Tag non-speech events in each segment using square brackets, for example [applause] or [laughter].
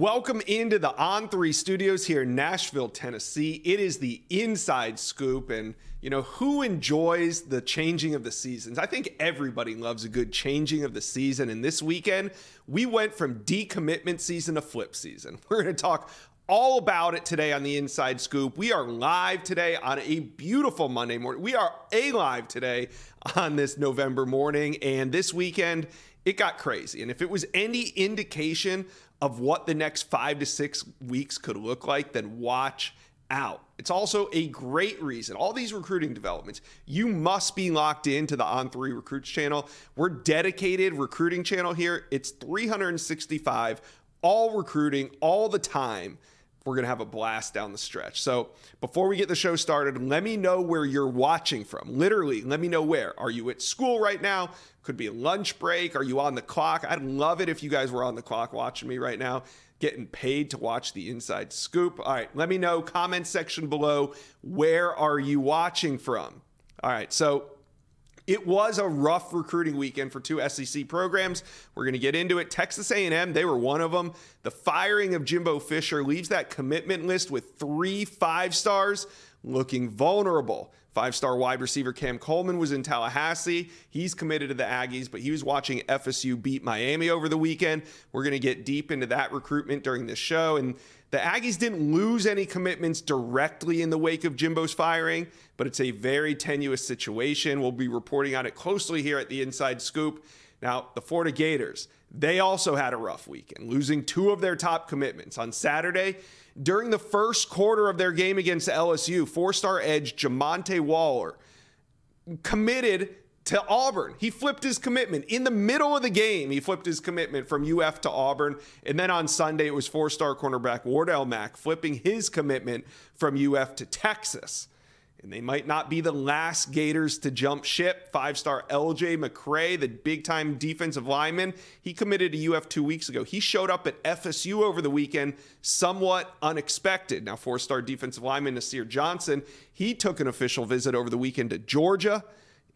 Welcome into the On Three Studios here in Nashville, Tennessee. It is the inside scoop, and you know who enjoys the changing of the seasons? I think everybody loves a good changing of the season. And this weekend, we went from decommitment season to flip season. [laughs] We're going to talk all about it today on the Inside Scoop. We are live today on a beautiful Monday morning. We are a live today on this November morning, and this weekend it got crazy. And if it was any indication of what the next five to six weeks could look like, then watch out. It's also a great reason. All these recruiting developments, you must be locked into the On Three Recruits channel. We're dedicated recruiting channel here. It's 365, all recruiting, all the time we're going to have a blast down the stretch. So, before we get the show started, let me know where you're watching from. Literally, let me know where. Are you at school right now? Could be lunch break. Are you on the clock? I'd love it if you guys were on the clock watching me right now, getting paid to watch the inside scoop. All right, let me know. Comment section below. Where are you watching from? All right, so it was a rough recruiting weekend for two SEC programs. We're going to get into it. Texas A&M, they were one of them. The firing of Jimbo Fisher leaves that commitment list with three five stars looking vulnerable. Five star wide receiver Cam Coleman was in Tallahassee. He's committed to the Aggies, but he was watching FSU beat Miami over the weekend. We're going to get deep into that recruitment during this show. And the Aggies didn't lose any commitments directly in the wake of Jimbo's firing, but it's a very tenuous situation. We'll be reporting on it closely here at the Inside Scoop. Now, the Florida Gators, they also had a rough weekend, losing two of their top commitments. On Saturday, during the first quarter of their game against LSU, four star edge Jamonte Waller committed to Auburn. He flipped his commitment in the middle of the game. He flipped his commitment from UF to Auburn. And then on Sunday, it was four star cornerback Wardell Mack flipping his commitment from UF to Texas. And they might not be the last Gators to jump ship. Five star LJ McCray, the big time defensive lineman, he committed to UF two weeks ago. He showed up at FSU over the weekend, somewhat unexpected. Now, four star defensive lineman Nasir Johnson, he took an official visit over the weekend to Georgia.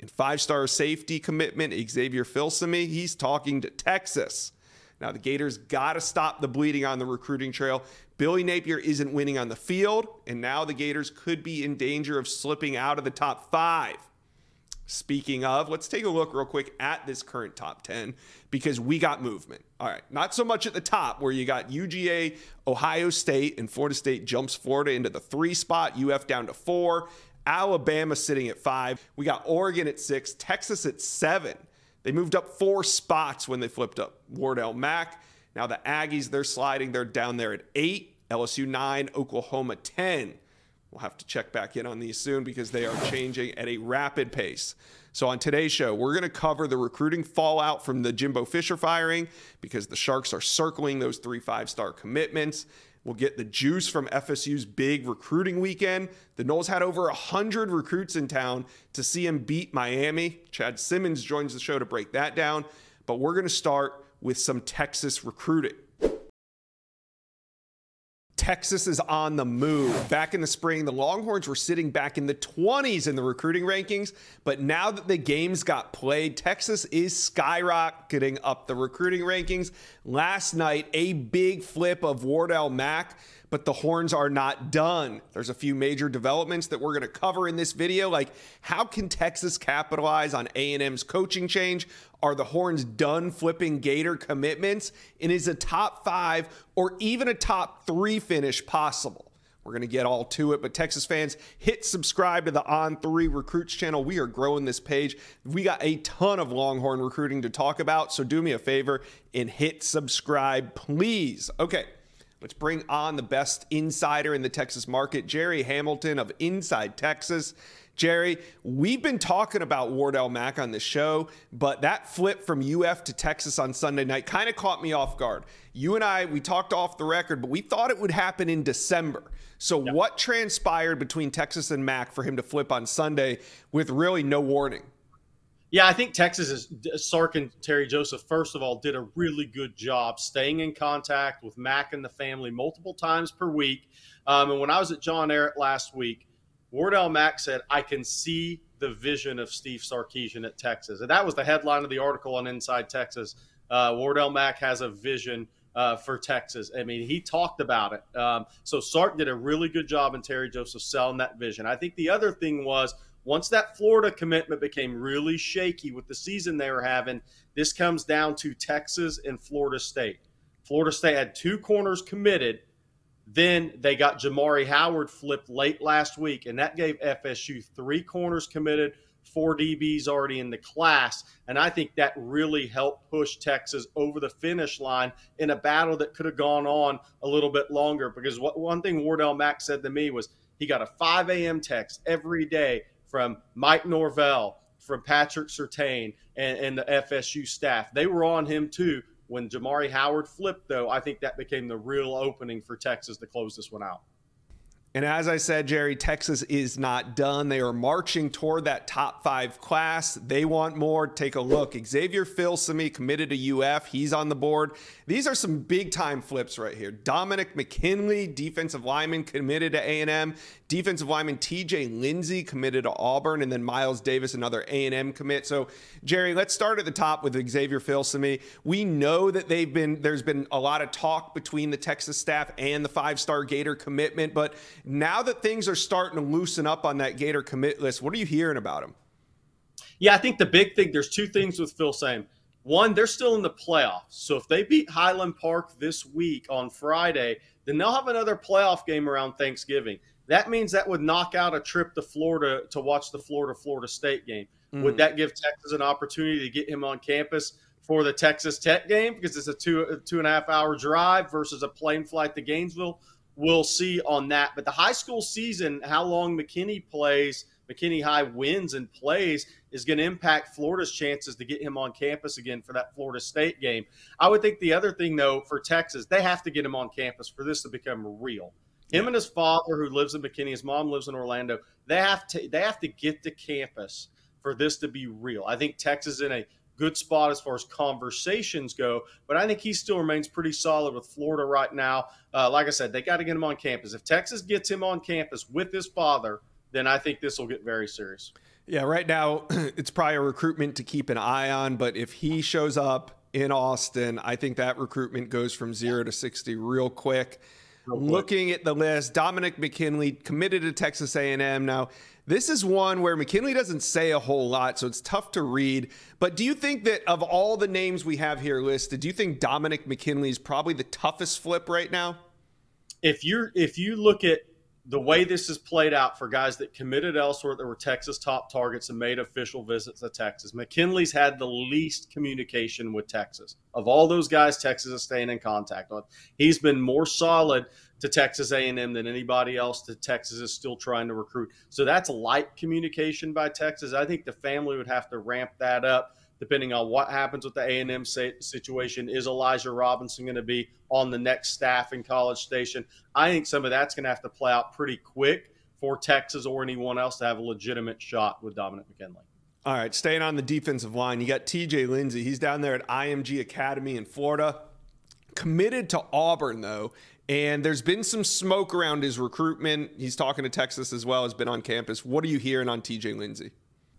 And five star safety commitment, Xavier Filsaime, he's talking to Texas. Now, the Gators got to stop the bleeding on the recruiting trail. Billy Napier isn't winning on the field, and now the Gators could be in danger of slipping out of the top five. Speaking of, let's take a look real quick at this current top 10 because we got movement. All right, not so much at the top where you got UGA, Ohio State, and Florida State jumps Florida into the three spot, UF down to four, Alabama sitting at five. We got Oregon at six, Texas at seven. They moved up four spots when they flipped up Wardell Mack. Now the Aggies, they're sliding. They're down there at eight, LSU nine, Oklahoma 10. We'll have to check back in on these soon because they are changing at a rapid pace. So, on today's show, we're going to cover the recruiting fallout from the Jimbo Fisher firing because the Sharks are circling those three five star commitments. We'll get the juice from FSU's big recruiting weekend. The Noles had over 100 recruits in town to see him beat Miami. Chad Simmons joins the show to break that down. But we're going to start with some Texas recruiting. Texas is on the move. Back in the spring, the Longhorns were sitting back in the 20s in the recruiting rankings, but now that the games got played, Texas is skyrocketing up the recruiting rankings. Last night, a big flip of Wardell Mack but the horns are not done. There's a few major developments that we're going to cover in this video like how can Texas capitalize on A&M's coaching change? Are the horns done flipping Gator commitments? And is a top 5 or even a top 3 finish possible? We're going to get all to it. But Texas fans, hit subscribe to the On Three Recruits channel. We are growing this page. We got a ton of Longhorn recruiting to talk about. So do me a favor and hit subscribe, please. Okay. Let's bring on the best insider in the Texas market, Jerry Hamilton of Inside Texas. Jerry, we've been talking about Wardell Mack on the show, but that flip from UF to Texas on Sunday night kind of caught me off guard. You and I, we talked off the record, but we thought it would happen in December. So, yep. what transpired between Texas and Mack for him to flip on Sunday with really no warning? Yeah, I think Texas is Sark and Terry Joseph. First of all, did a really good job staying in contact with Mack and the family multiple times per week. Um, and when I was at John Ehret last week, Wardell Mack said, "I can see the vision of Steve Sarkisian at Texas," and that was the headline of the article on Inside Texas. Uh, Wardell Mack has a vision uh, for Texas. I mean, he talked about it. Um, so Sark did a really good job in Terry Joseph selling that vision. I think the other thing was once that Florida commitment became really shaky with the season they were having, this comes down to Texas and Florida State. Florida State had two corners committed. Then they got Jamari Howard flipped late last week, and that gave FSU three corners committed, four DBs already in the class. And I think that really helped push Texas over the finish line in a battle that could have gone on a little bit longer. Because what, one thing Wardell Mack said to me was he got a 5 a.m. text every day from Mike Norvell, from Patrick Surtain, and, and the FSU staff. They were on him too. When Jamari Howard flipped, though, I think that became the real opening for Texas to close this one out. And as I said, Jerry, Texas is not done. They are marching toward that top five class. They want more. Take a look. Xavier Filsaime committed to UF. He's on the board. These are some big time flips right here. Dominic McKinley, defensive lineman, committed to A&M. Defensive lineman TJ Lindsey committed to Auburn, and then Miles Davis, another A&M commit. So, Jerry, let's start at the top with Xavier Filsaime. We know that they've been there's been a lot of talk between the Texas staff and the five-star Gator commitment, but now that things are starting to loosen up on that Gator commit list, what are you hearing about him? Yeah, I think the big thing there's two things with Filsaime. One, they're still in the playoffs. So if they beat Highland Park this week on Friday, then they'll have another playoff game around Thanksgiving. That means that would knock out a trip to Florida to watch the Florida Florida State game. Mm. Would that give Texas an opportunity to get him on campus for the Texas Tech game because it's a two two and a half hour drive versus a plane flight to Gainesville? We'll see on that. But the high school season, how long McKinney plays, McKinney High wins and plays, is going to impact Florida's chances to get him on campus again for that Florida State game. I would think the other thing, though, for Texas, they have to get him on campus for this to become real. Him and his father, who lives in McKinney, his mom lives in Orlando. They have to they have to get to campus for this to be real. I think Texas is in a good spot as far as conversations go, but I think he still remains pretty solid with Florida right now. Uh, like I said, they got to get him on campus. If Texas gets him on campus with his father, then I think this will get very serious. Yeah, right now [clears throat] it's probably a recruitment to keep an eye on, but if he shows up in Austin, I think that recruitment goes from zero to 60 real quick. Looking at the list, Dominic McKinley committed to Texas A&M. Now, this is one where McKinley doesn't say a whole lot, so it's tough to read. But do you think that of all the names we have here listed, do you think Dominic McKinley is probably the toughest flip right now? If you're if you look at the way this is played out for guys that committed elsewhere that were Texas top targets and made official visits to Texas. McKinley's had the least communication with Texas. Of all those guys Texas is staying in contact with. He's been more solid to Texas A&M than anybody else that Texas is still trying to recruit. So that's light communication by Texas. I think the family would have to ramp that up depending on what happens with the A&M situation. Is Elijah Robinson going to be on the next staff in College Station? I think some of that's going to have to play out pretty quick for Texas or anyone else to have a legitimate shot with Dominic McKinley. All right, staying on the defensive line, you got TJ Lindsey. He's down there at IMG Academy in Florida. Committed to Auburn, though. And there's been some smoke around his recruitment. He's talking to Texas as well, has been on campus. What are you hearing on TJ Lindsey?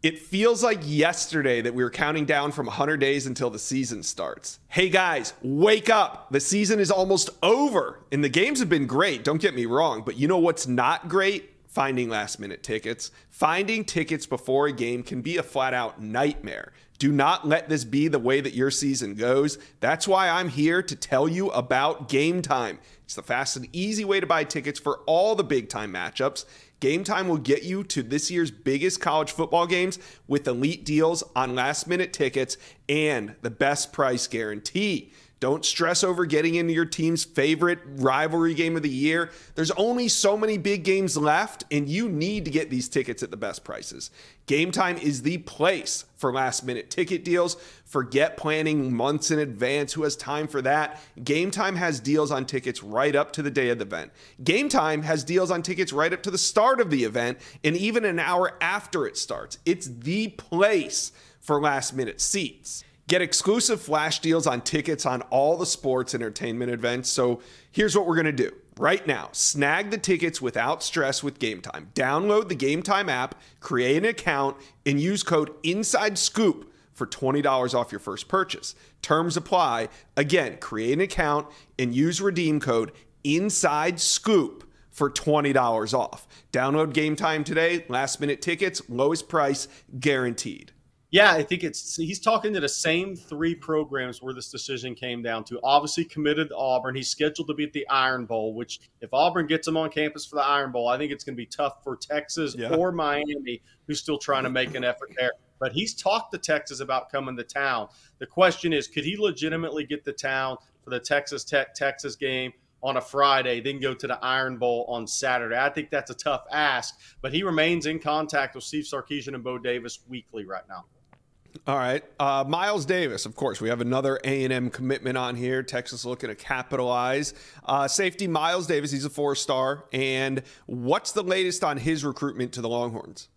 It feels like yesterday that we were counting down from 100 days until the season starts. Hey guys, wake up. The season is almost over. And the games have been great, don't get me wrong. But you know what's not great? Finding last minute tickets. Finding tickets before a game can be a flat out nightmare. Do not let this be the way that your season goes. That's why I'm here to tell you about Game Time. It's the fast and easy way to buy tickets for all the big time matchups. Game Time will get you to this year's biggest college football games with elite deals on last minute tickets and the best price guarantee. Don't stress over getting into your team's favorite rivalry game of the year. There's only so many big games left, and you need to get these tickets at the best prices. Game Time is the place for last minute ticket deals. Forget planning months in advance. Who has time for that? Game Time has deals on tickets right up to the day of the event. Game Time has deals on tickets right up to the start of the event and even an hour after it starts. It's the place for last minute seats. Get exclusive flash deals on tickets on all the sports entertainment events. So here's what we're going to do. Right now, snag the tickets without stress with Game Time. Download the Game Time app, create an account, and use code Inside Scoop for $20 off your first purchase. Terms apply. Again, create an account and use redeem code Inside Scoop for $20 off. Download game time today. Last minute tickets, lowest price guaranteed. Yeah, I think it's he's talking to the same three programs where this decision came down to. Obviously committed to Auburn. He's scheduled to be at the Iron Bowl, which if Auburn gets him on campus for the Iron Bowl, I think it's going to be tough for Texas yeah. or Miami, who's still trying to make an effort there. But he's talked to Texas about coming to town. The question is, could he legitimately get to town for the Texas Tech Texas game? on a Friday, then go to the Iron Bowl on Saturday. I think that's a tough ask, but he remains in contact with Steve Sarkisian and Bo Davis weekly right now. All right, uh, Miles Davis. Of course, we have another A and M commitment on here. Texas looking to capitalize. Uh, safety Miles Davis. He's a four star. And what's the latest on his recruitment to the Longhorns?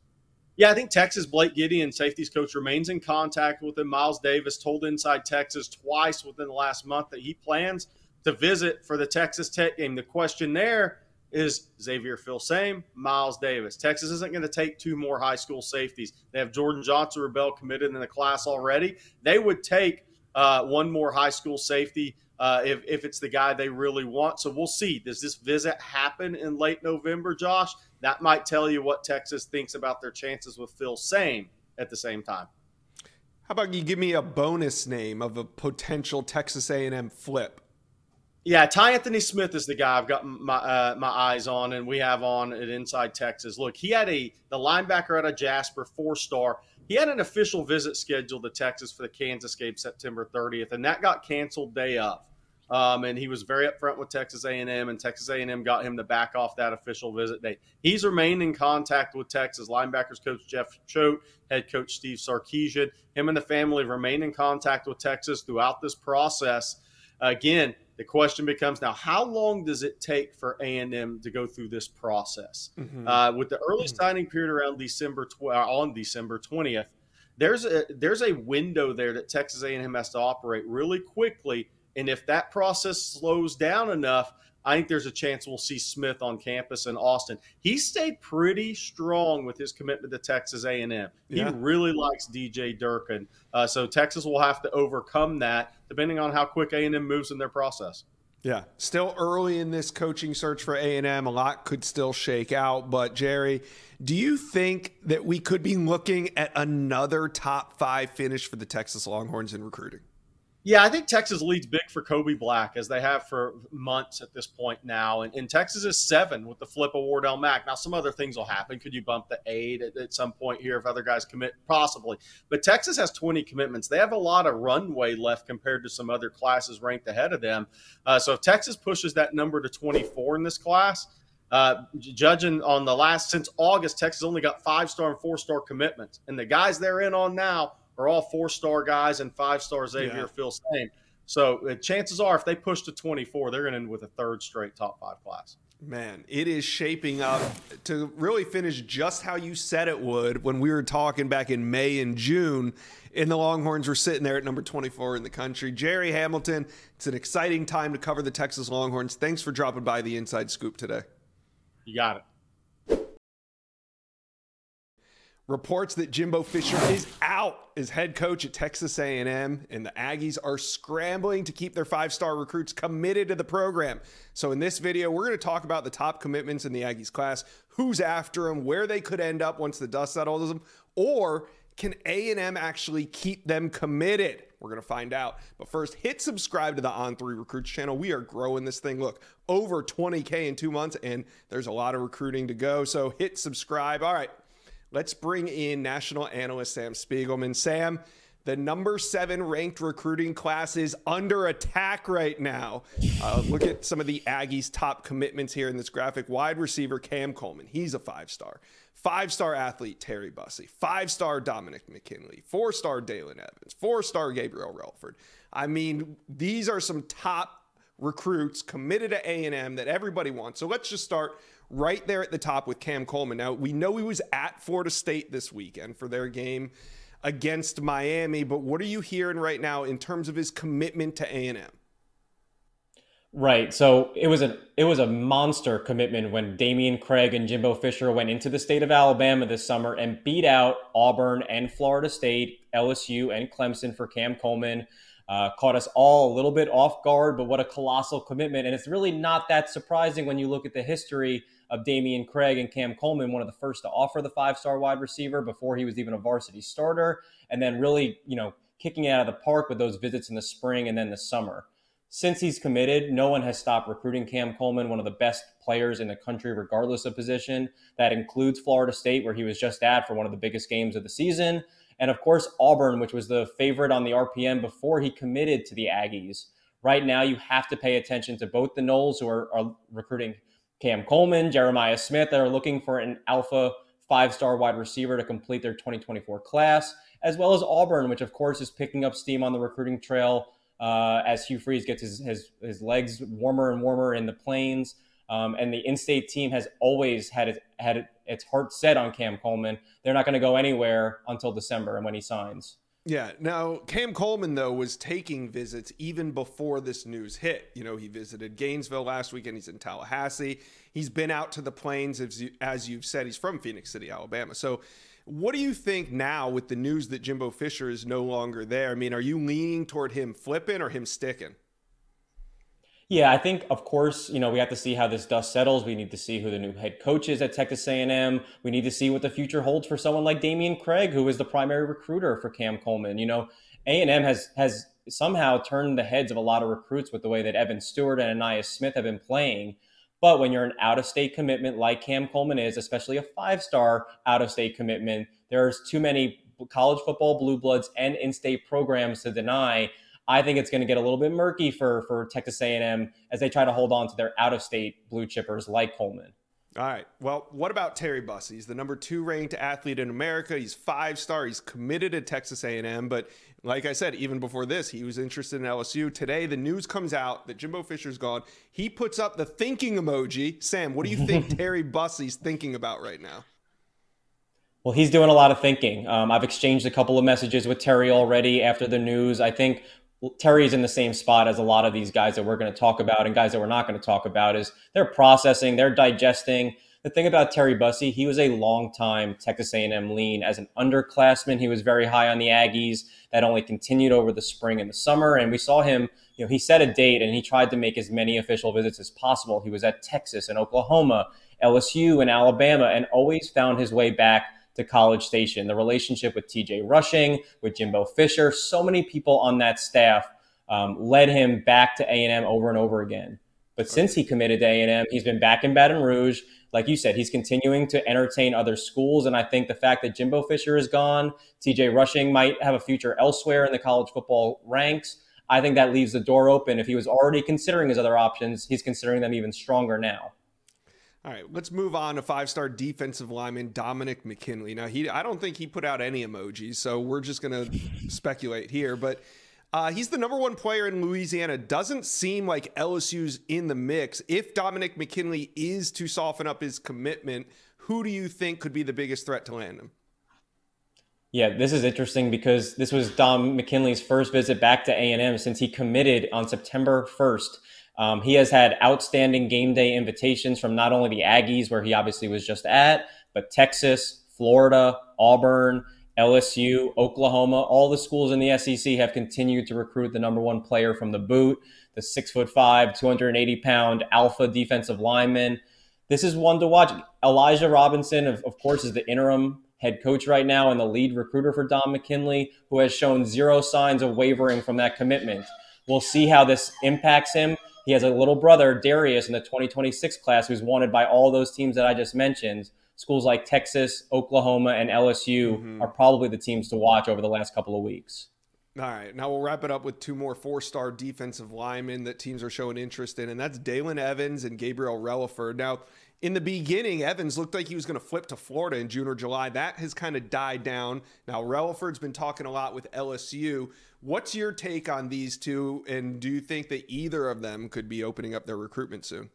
Yeah, I think Texas Blake Gideon, safeties coach, remains in contact with him. Miles Davis told Inside Texas twice within the last month that he plans to visit for the Texas Tech game. The question there is Xavier Filsaime, Miles Davis. Texas isn't going to take two more high school safeties. They have Jordan Johnson Rebel committed in the class already. They would take uh, one more high school safety uh, if, if it's the guy they really want. So we'll see. Does this visit happen in late November, Josh? That might tell you what Texas thinks about their chances with Filsaime at the same time. How about you give me a bonus name of a potential Texas A&M flip? Yeah, Ty Anthony Smith is the guy I've got my uh, my eyes on, and we have on at Inside Texas. Look, he had a the linebacker out of Jasper, four star. He had an official visit scheduled to Texas for the Kansas game September 30th, and that got canceled day of. Um, and he was very upfront with Texas A&M, and Texas A&M got him to back off that official visit date. He's remained in contact with Texas linebackers coach Jeff Choate, head coach Steve Sarkisian. Him and the family remain in contact with Texas throughout this process. Again, the question becomes now: How long does it take for A and M to go through this process? Mm-hmm. Uh, with the early mm-hmm. signing period around December tw- uh, on December twentieth, there's a there's a window there that Texas A and M has to operate really quickly, and if that process slows down enough, I think there's a chance we'll see Smith on campus in Austin. He stayed pretty strong with his commitment to Texas A&M. He yeah. really likes DJ Durkin, uh, so Texas will have to overcome that depending on how quick A&M moves in their process. Yeah, still early in this coaching search for A&M. A lot could still shake out, but Jerry, do you think that we could be looking at another top 5 finish for the Texas Longhorns in recruiting? Yeah, I think Texas leads big for Kobe Black as they have for months at this point now. And, and Texas is seven with the flip of Wardell Mack. Now, some other things will happen. Could you bump the eight at, at, some point here if other guys commit? Possibly. But Texas has 20 commitments. They have a lot of runway left compared to some other classes ranked ahead of them. Uh, so if Texas pushes that number to 24 in this class, uh, judging on the last since August, Texas only got five star and four star commitments. And the guys they're in on now are all four star guys and five star Xavier yeah. Filsaime. So uh, chances are, if they push to 24, they're going to end with a third straight top five class. Man, it is shaping up to really finish just how you said it would when we were talking back in May and June. And the Longhorns were sitting there at number 24 in the country. Jerry Hamilton, it's an exciting time to cover the Texas Longhorns. Thanks for dropping by the Inside Scoop today. You got it reports that Jimbo Fisher is out as head coach at Texas A&M and the Aggies are scrambling to keep their five-star recruits committed to the program. So in this video, we're going to talk about the top commitments in the Aggies class, who's after them, where they could end up once the dust settles them, or can A&M actually keep them committed? We're going to find out. But first, hit subscribe to the On3 Recruits channel. We are growing this thing. Look, over 20K in two months, and there's a lot of recruiting to go. So hit subscribe. All right. Let's bring in national analyst Sam Spiegelman. Sam, the number seven ranked recruiting class is under attack right now. Uh, look at some of the Aggies' top commitments here in this graphic. Wide receiver Cam Coleman, he's a five star. Five star athlete Terry Bussey. Five star Dominic McKinley. Four star Dalen Evans. Four star Gabriel Relaford. I mean, these are some top recruits committed to A&M that everybody wants. So let's just start right there at the top with Cam Coleman. Now, we know he was at Florida State this weekend for their game against Miami, but what are you hearing right now in terms of his commitment to A&M? Right. So it was a it was a monster commitment when Dameyune Craig and Jimbo Fisher went into the state of Alabama this summer and beat out Auburn and Florida State, LSU and Clemson for Cam Coleman. Uh, caught us all a little bit off guard, but what a colossal commitment! And it's really not that surprising when you look at the history of Dameyune Craig and Cam Coleman, one of the first to offer the five-star wide receiver before he was even a varsity starter, and then really, you know, kicking it out of the park with those visits in the spring and then the summer since he's committed, no one has stopped recruiting Cam Coleman, one of the best players in the country, regardless of position. That includes Florida State, where he was just at for one of the biggest games of the season. And of course, Auburn, which was the favorite on the RPM before he committed to the Aggies. Right now, you have to pay attention to both the Noles, who are, are recruiting Cam Coleman, Jeremiah Smith, that are looking for an alpha five star wide receiver to complete their 2024 class, as well as Auburn, which of course is picking up steam on the recruiting trail uh, as Hugh Freeze gets his, his, his legs warmer and warmer in the plains. Um, and the in-state team has always had had it, its heart set on Cam Coleman. They're not going to go anywhere until December and when he signs. Yeah. Now, Cam Coleman, though, was taking visits even before this news hit. You know, he visited Gainesville last weekend. He's in Tallahassee. He's been out to the plains, as, you, as you've said. He's from Phenix City, Alabama. So what do you think now with the news that Jimbo Fisher is no longer there? I mean, are you leaning toward him flipping or him sticking? Yeah, I think of course, you know, we have to see how this dust settles. We need to see who the new head coach is at Texas A&M. We need to see what the future holds for someone like Dameyune Craig, who is the primary recruiter for Cam Coleman. You know, A&M has has somehow turned the heads of a lot of recruits with the way that Evan Stewart and Ainias Smith have been playing. But when you're an out of state commitment like Cam Coleman is, especially a five star out of state commitment, there's too many college football blue bloods and in state programs to deny. I think it's going to get a little bit murky for for Texas A&M as they try to hold on to their out of state blue chippers like Coleman. All right. Well, what about Terry Bussey? He's the number two ranked athlete in America. He's five star. He's committed to Texas A&M, but like I said, even before this, he was interested in LSU. Today, the news comes out that Jimbo Fisher's gone. He puts up the thinking emoji. Sam, what do you think [laughs] Terry Bussey's thinking about right now? Well, he's doing a lot of thinking. Um, I've exchanged a couple of messages with Terry already after the news. I think Terry's in the same spot as a lot of these guys that we're going to talk about and guys that we're not going to talk about is they're processing, they're digesting the thing about Terry Bussey, he was a long time Texas A&M lean as an underclassman. He was very high on the Aggies. That only continued over the spring and the summer, and we saw him. You know, he set a date and he tried to make as many official visits as possible. He was at Texas and Oklahoma, LSU and Alabama, and always found his way back to College Station. The relationship with TJ Rushing, with Jimbo Fisher, so many people on that staff um, led him back to A&M over and over again. But since he committed to A&M, he's been back in Baton Rouge like you said, he's continuing to entertain other schools. And I think the fact that Jimbo Fisher is gone, TJ Rushing might have a future elsewhere in the college football ranks. I think that leaves the door open. If he was already considering his other options, he's considering them even stronger now. All right, let's move on to five-star defensive lineman Dominic McKinley. Now, he I don't think he put out any emojis, so we're just going to speculate here, but uh, he's the number one player in Louisiana. Doesn't seem like LSU's in the mix. If Dominic McKinley is to soften up his commitment, who do you think could be the biggest threat to land him? Yeah, this is interesting because this was Dom McKinley's first visit back to A&M since he committed on September 1st. Um, he has had outstanding game day invitations from not only the Aggies, where he obviously was just at, but Texas, Florida, Auburn, LSU, Oklahoma, all the schools in the SEC have continued to recruit the number one player from the boot, the six foot five, 280 pound alpha defensive lineman. This is one to watch. Elijah Robinson, of, of course, is the interim head coach right now and the lead recruiter for Dom McKinley, who has shown zero signs of wavering from that commitment. We'll see how this impacts him. He has a little brother, Darius, in the 2026 class, who's wanted by all those teams that I just mentioned schools like Texas, Oklahoma, and LSU mm-hmm. are probably the teams to watch over the last couple of weeks. All right. Now we'll wrap it up with two more four star defensive linemen that teams are showing interest in, and that's Dalen Evans and Gabriel Relaford. Now, in the beginning, Evans looked like he was going to flip to Florida in June or July. That has kind of died down. Now, Relaford's been talking a lot with LSU. What's your take on these two? And do you think that either of them could be opening up their recruitment soon?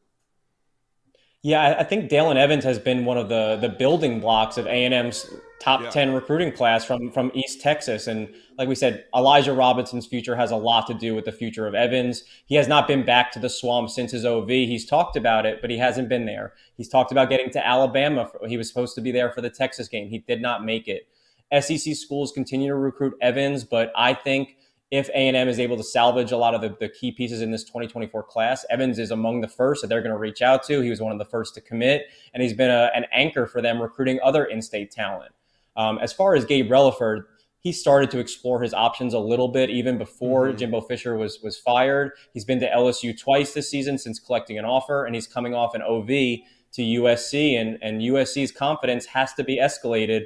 Yeah, I think Dalen Evans has been one of the the building blocks of A and M's top yeah. ten recruiting class from from East Texas, and like we said, Elijah Robinson's future has a lot to do with the future of Evans. He has not been back to the swamp since his OV. He's talked about it, but he hasn't been there. He's talked about getting to Alabama. He was supposed to be there for the Texas game. He did not make it. SEC schools continue to recruit Evans, but I think if A&M is able to salvage a lot of the, the, key pieces in this 2024 class, Evans is among the first that they're going to reach out to. He was one of the first to commit, and he's been a, an anchor for them recruiting other in-state talent. Um, as far as Gabe Relaford, he started to explore his options a little bit even before mm-hmm. Jimbo Fisher was was fired. He's been to LSU twice this season since collecting an offer, and he's coming off an OV to USC, and and USC's confidence has to be escalated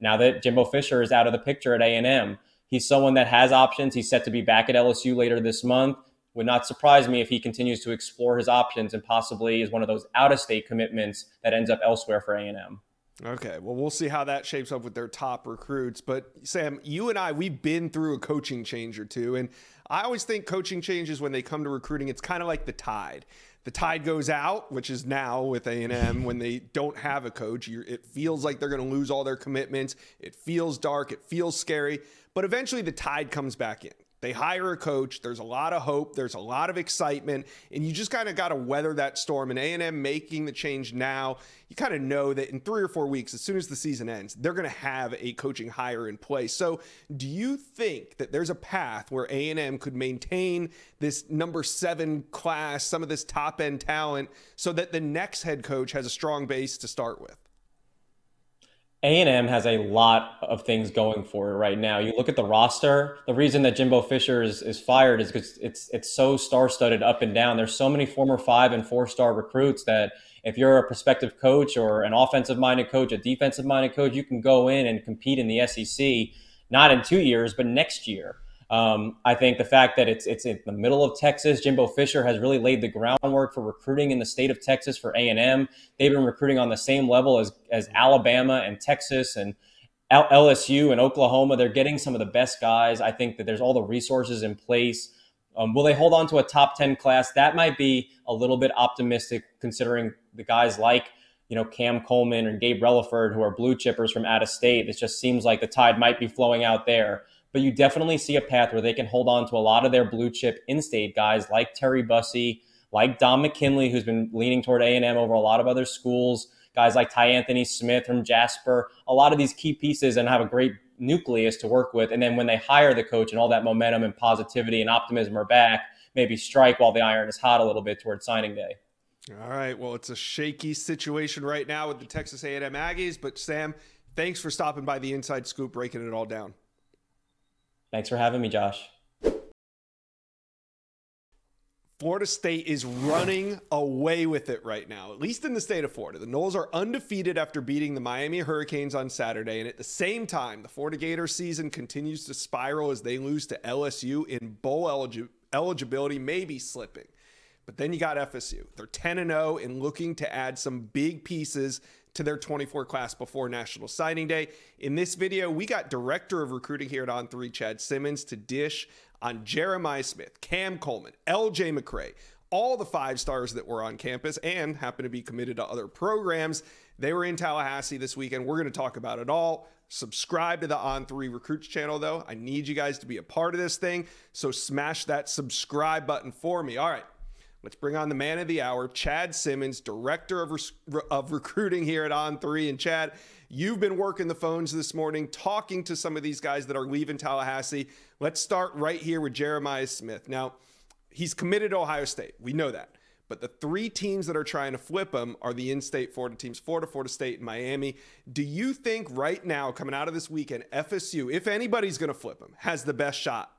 now that Jimbo Fisher is out of the picture at A&M. He's someone that has options. He's set to be back at LSU later this month. Would not surprise me if he continues to explore his options and possibly is one of those out of state commitments that ends up elsewhere for A&M. Okay, well, we'll see how that shapes up with their top recruits. But Sam, you and I, we've been through a coaching change or two, and I always think coaching changes when they come to recruiting, it's kind of like the tide. The tide goes out, which is now with A and M when they don't have a coach. it feels like they're going to lose all their commitments. It feels dark. It feels scary. But eventually the tide comes back in. They hire a coach. There's a lot of hope. There's a lot of excitement, and you just kind of got to weather that storm. And A and M making the change now, you kind of know that in three or four weeks, as soon as the season ends, they're going to have a coaching hire in place. So, do you think that there's a path where A and M could maintain this number seven class, some of this top end talent, so that the next head coach has a strong base to start with? A&M has a lot of things going for it right now. You look at the roster. The reason that Jimbo Fisher is, is fired is because it's it's so star-studded up and down. There's so many former five and four-star recruits that if you're a prospective coach or an offensive-minded coach, a defensive-minded coach, you can go in and compete in the SEC not in two years, but next year. Um, I think the fact that it's it's in the middle of Texas, Jimbo Fisher has really laid the groundwork for recruiting in the state of Texas for A and M. They've been recruiting on the same level as as Alabama and Texas and LSU and Oklahoma. They're getting some of the best guys. I think that there's all the resources in place. Um, will they hold on to a top ten class? That might be a little bit optimistic, considering the guys like you know Cam Coleman and Gabe Relaford, who are blue chippers from out of state. It just seems like the tide might be flowing out there but you definitely see a path where they can hold on to a lot of their blue chip in-state guys like Terry Bussey, like Dom McKinley, who's been leaning toward A&M over a lot of other schools, guys like Ty Anthony Smith from Jasper, a lot of these key pieces and have a great nucleus to work with. And then when they hire the coach and all that momentum and positivity and optimism are back, maybe strike while the iron is hot a little bit toward signing day. All right. Well, it's a shaky situation right now with the Texas A&M Aggies, but Sam, thanks for stopping by the Inside Scoop, breaking it all down. Thanks for having me, Josh. Florida State is running away with it right now, at least in the state of Florida. The Noles are undefeated after beating the Miami Hurricanes on Saturday. And at the same time, the Florida Gator season continues to spiral as they lose to LSU in bowl eligi- eligibility, maybe slipping. But then you got FSU. They're 10 and 0 and looking to add some big pieces to their 24 class before National Signing Day. In this video, we got Director of Recruiting here at On3, Chad Simmons, to dish on Jeremiah Smith, Cam Coleman, LJ McCray, all the five stars that were on campus and happen to be committed to other programs. They were in Tallahassee this weekend. We're going to talk about it all. Subscribe to the On3 Recruits channel, though. I need you guys to be a part of this thing. So smash that subscribe button for me. All right. Let's bring on the man of the hour, Chad Simmons, director of, Re- of recruiting here at On3. And Chad, you've been working the phones this morning, talking to some of these guys that are leaving Tallahassee. Let's start right here with Jeremiah Smith. Now, he's committed to Ohio State. We know that. But the three teams that are trying to flip him are the in state Florida teams Florida, Florida State, and Miami. Do you think right now, coming out of this weekend, FSU, if anybody's going to flip him, has the best shot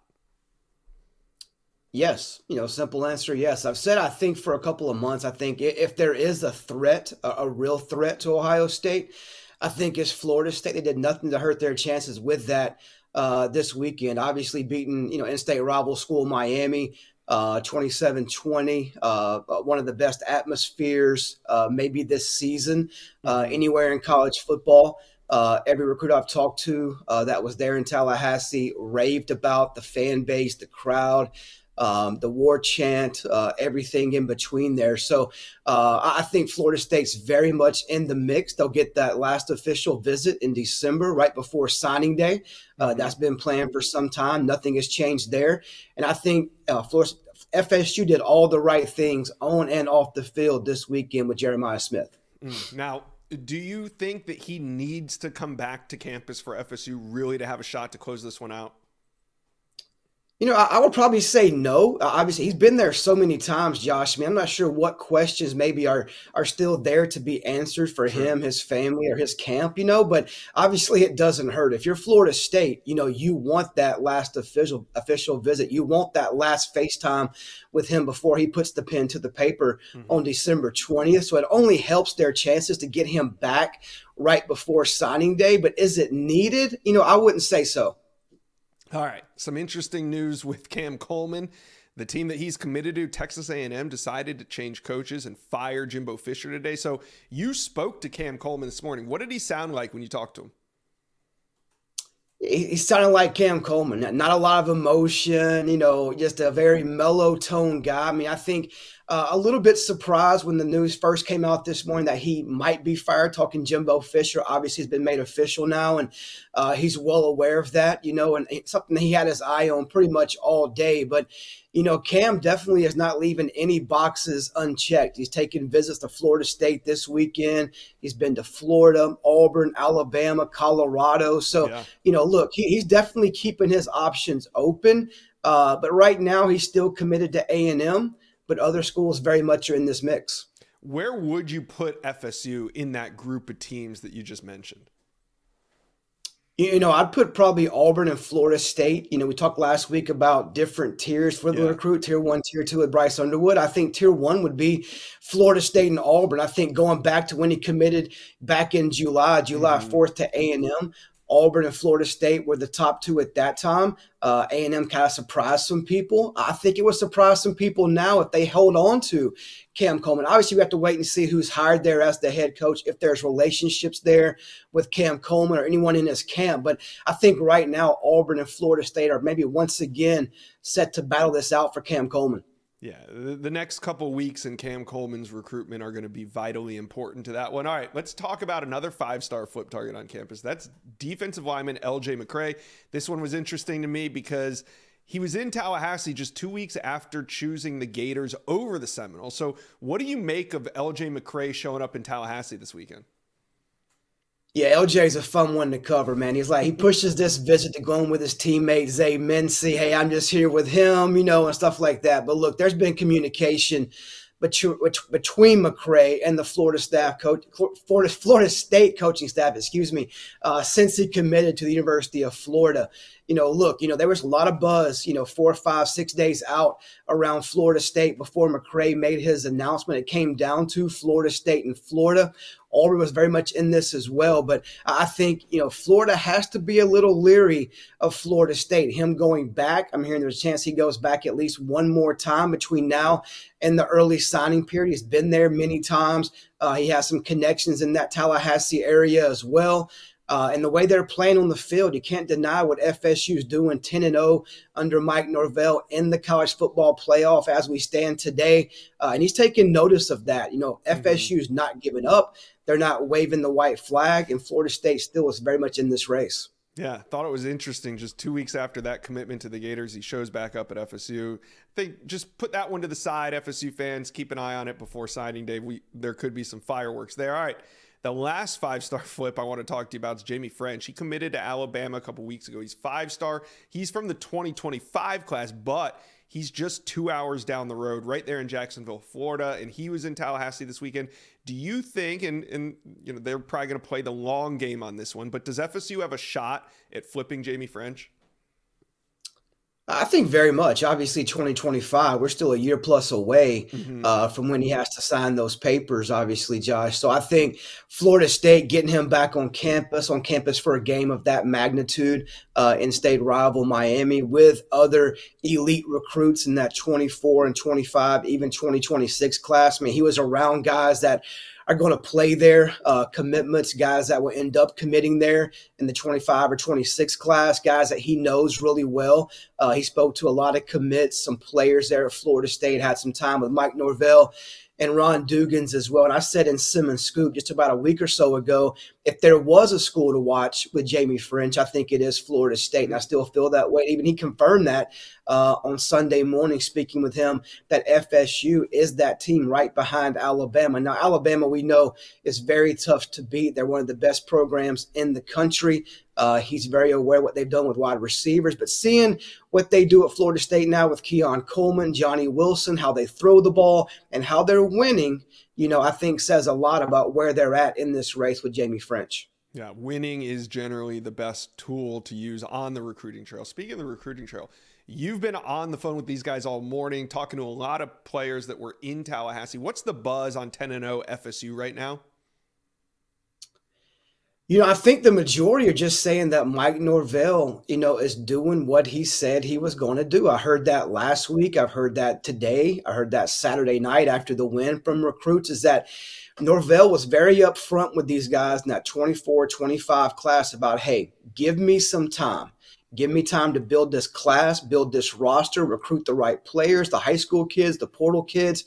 Yes, you know, simple answer. Yes, I've said I think for a couple of months. I think if there is a threat, a, a, real threat to Ohio State, I think it's Florida State. They did nothing to hurt their chances with that uh, this weekend. Obviously, beating you know in-state rival school Miami, uh, 27-20, uh, one of the best atmospheres uh, maybe this season uh, mm-hmm. anywhere in college football. Uh, every recruit I've talked to uh, that was there in Tallahassee raved about the fan base, the crowd. Um, the war chant, uh, everything in between there. So uh, I think Florida State's very much in the mix. They'll get that last official visit in December, right before signing day. Uh, mm-hmm. That's been planned for some time. Nothing has changed there. And I think uh, Florida, FSU did all the right things on and off the field this weekend with Jeremiah Smith. Mm. Now, do you think that he needs to come back to campus for FSU really to have a shot to close this one out? You know, I, I, would probably say no. Uh, obviously, he's been there so many times, Josh. I mean, I'm not sure what questions maybe are are still there to be answered for sure. him, his family, or his camp. You know, but obviously, it doesn't hurt. If you're Florida State, you know, you want that last official official visit. You want that last FaceTime with him before he puts the pen to the paper mm-hmm. on December 20th. So it only helps their chances to get him back right before signing day. But is it needed? You know, I wouldn't say so. All right, some interesting news with Cam Coleman. The team that he's committed to, Texas A&M, decided to change coaches and fire Jimbo Fisher today. So you spoke to Cam Coleman this morning. What did he sound like when you talked to him? He sounded like Cam Coleman. Not a lot of emotion, you know, just a very mellow tone guy. I mean, I think uh, a little bit surprised when the news first came out this morning that he might be fired. Talking Jimbo Fisher, obviously, has been made official now, and uh, he's well aware of that, you know, and something he had his eye on pretty much all day. But you know, Cam definitely is not leaving any boxes unchecked. He's taking visits to Florida State this weekend. He's been to Florida, Auburn, Alabama, Colorado. So, yeah. you know, look, he, he's definitely keeping his options open. Uh, but right now, he's still committed to A and M but other schools very much are in this mix. Where would you put FSU in that group of teams that you just mentioned? You know, I'd put probably Auburn and Florida State. You know, we talked last week about different tiers for the yeah. recruit tier one, tier two with Bryce Underwood. I think tier one would be Florida State and Auburn. I think going back to when he committed back in July, July mm-hmm. 4th to A&M, Auburn and Florida State were the top two at that time. Uh, A&M kind of surprised some people. I think it would surprise some people now if they hold on to Cam Coleman. Obviously, we have to wait and see who's hired there as the head coach, if there's relationships there with Cam Coleman or anyone in his camp. But I think right now, Auburn and Florida State are maybe once again set to battle this out for Cam Coleman. Yeah, the, next couple weeks in Cam Coleman's recruitment are going to be vitally important to that one. All right, let's talk about another five star flip target on campus. That's defensive lineman LJ McCray. This one was interesting to me because he was in Tallahassee just two weeks after choosing the Gators over the Seminoles. So, what do you make of LJ McCray showing up in Tallahassee this weekend? Yeah, LJ is a fun one to cover, man. He's like he pushes this visit to go in with his teammate Zay Mincy. Hey, I'm just here with him, you know, and stuff like that. But look, there's been communication between McCray and the Florida staff coach, Florida, Florida State coaching staff, excuse me, uh, since he committed to the University of Florida. You know, look, you know, there was a lot of buzz, you know, four, five, six days out around Florida State before McCray made his announcement. It came down to Florida State and Florida. Auburn was very much in this as well. But I think, you know, Florida has to be a little leery of Florida State. Him going back, I'm hearing there's a chance he goes back at least one more time between now and the early signing period. He's been there many times. Uh, he has some connections in that Tallahassee area as well. Uh, and the way they're playing on the field, you can't deny what FSU is doing 10 and 0 under Mike Norvell in the college football playoff as we stand today. Uh, and he's taking notice of that. You know, mm-hmm. FSU is not giving up, they're not waving the white flag, and Florida State still is very much in this race. Yeah, thought it was interesting. Just two weeks after that commitment to the Gators, he shows back up at FSU. I think just put that one to the side. FSU fans, keep an eye on it before signing day. We there could be some fireworks there. All right. The last five star [laughs] flip I want to talk to you about is Jaime Ffrench. He committed to Alabama a couple weeks ago. He's five star. He's from the 2025 class, but he's just two hours down the road, right there in Jacksonville, Florida. And he was in Tallahassee this weekend. Do you think, and, and you know, they're probably going to play the long game on this one, but does FSU have a shot at flipping Jaime Ffrench? I think very much. Obviously, 2025, we're still a year plus away mm-hmm. uh, from when he has to sign those papers, obviously, Josh. So I think Florida State getting him back on campus, on campus for a game of that magnitude uh, in state rival Miami with other elite recruits in that 24 and 25, even 2026 class. I mean, he was around guys that are going to play there, uh, commitments, guys that will end up committing there in the 25 or 26 class, guys that he knows really well. Uh, he spoke to a lot of commits, some players there at Florida State, had some time with Mike Norvell and Ron Dugans as well. And I said in Simmons Scoop just about a week or so ago, if there was a school to watch with Jaime Ffrench, I think it is Florida State. And I still feel that way. Even he confirmed that uh, on Sunday morning, speaking with him, that FSU is that team right behind Alabama. Now, Alabama, we know, is very tough to beat. They're one of the best programs in the country. Uh, he's very aware what they've done with wide receivers, but seeing what they do at Florida State now with Keon Coleman, Johnny Wilson, how they throw the ball, and how they're winning, you know, I think says a lot about where they're at in this race with Jaime Ffrench. Yeah, winning is generally the best tool to use on the recruiting trail. Speaking of the recruiting trail, you've been on the phone with these guys all morning, talking to a lot of players that were in Tallahassee. What's the buzz on 10 and 0 FSU right now? You know, I think the majority are just saying that Mike Norvell, you know, is doing what he said he was going to do. I heard that last week. I've heard that today. I heard that Saturday night after the win from recruits is that Norvell was very upfront with these guys in that 24 25 class about, hey, give me some time. Give me time to build this class, build this roster, recruit the right players, the high school kids, the portal kids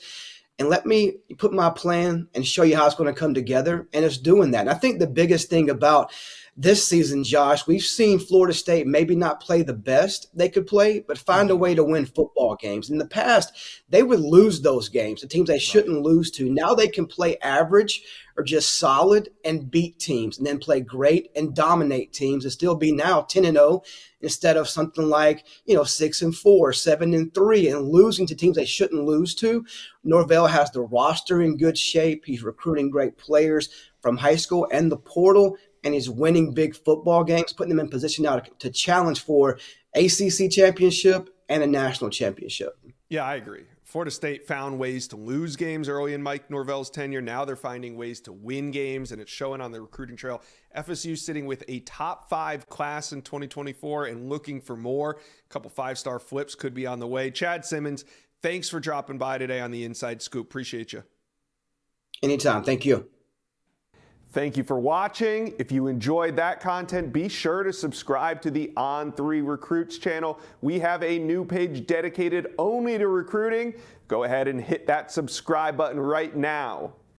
and let me put my plan and show you how it's going to come together. And it's doing that. And I think the biggest thing about this season, Josh, we've seen Florida State maybe not play the best they could play, but find a mm-hmm. way to win football games. In the past, they would lose those games, the teams they shouldn't lose to. Now they can play average or just solid and beat teams, and then play great and dominate teams and still be now 10 and 0 instead of something like, you know, 6 and 4, 7 and 3 and losing to teams they shouldn't lose to. Norvell has the roster in good shape. He's recruiting great players from high school and the portal and he's winning big football games, putting them in position now to, to challenge for ACC championship and a national championship. Yeah, I agree. Florida State found ways to lose games early in Mike Norvell's tenure. Now they're finding ways to win games, and it's showing on the recruiting trail. FSU sitting with a top five class in 2024 and looking for more. A couple five star flips could be on the way. Chad Simmons, thanks for dropping by today on the Inside Scoop. Appreciate you. Anytime. Thank you. Thank you for watching. If you enjoyed that content, be sure to subscribe to the On3 Recruits channel. We have a new page dedicated only to recruiting. Go ahead and hit that subscribe button right now.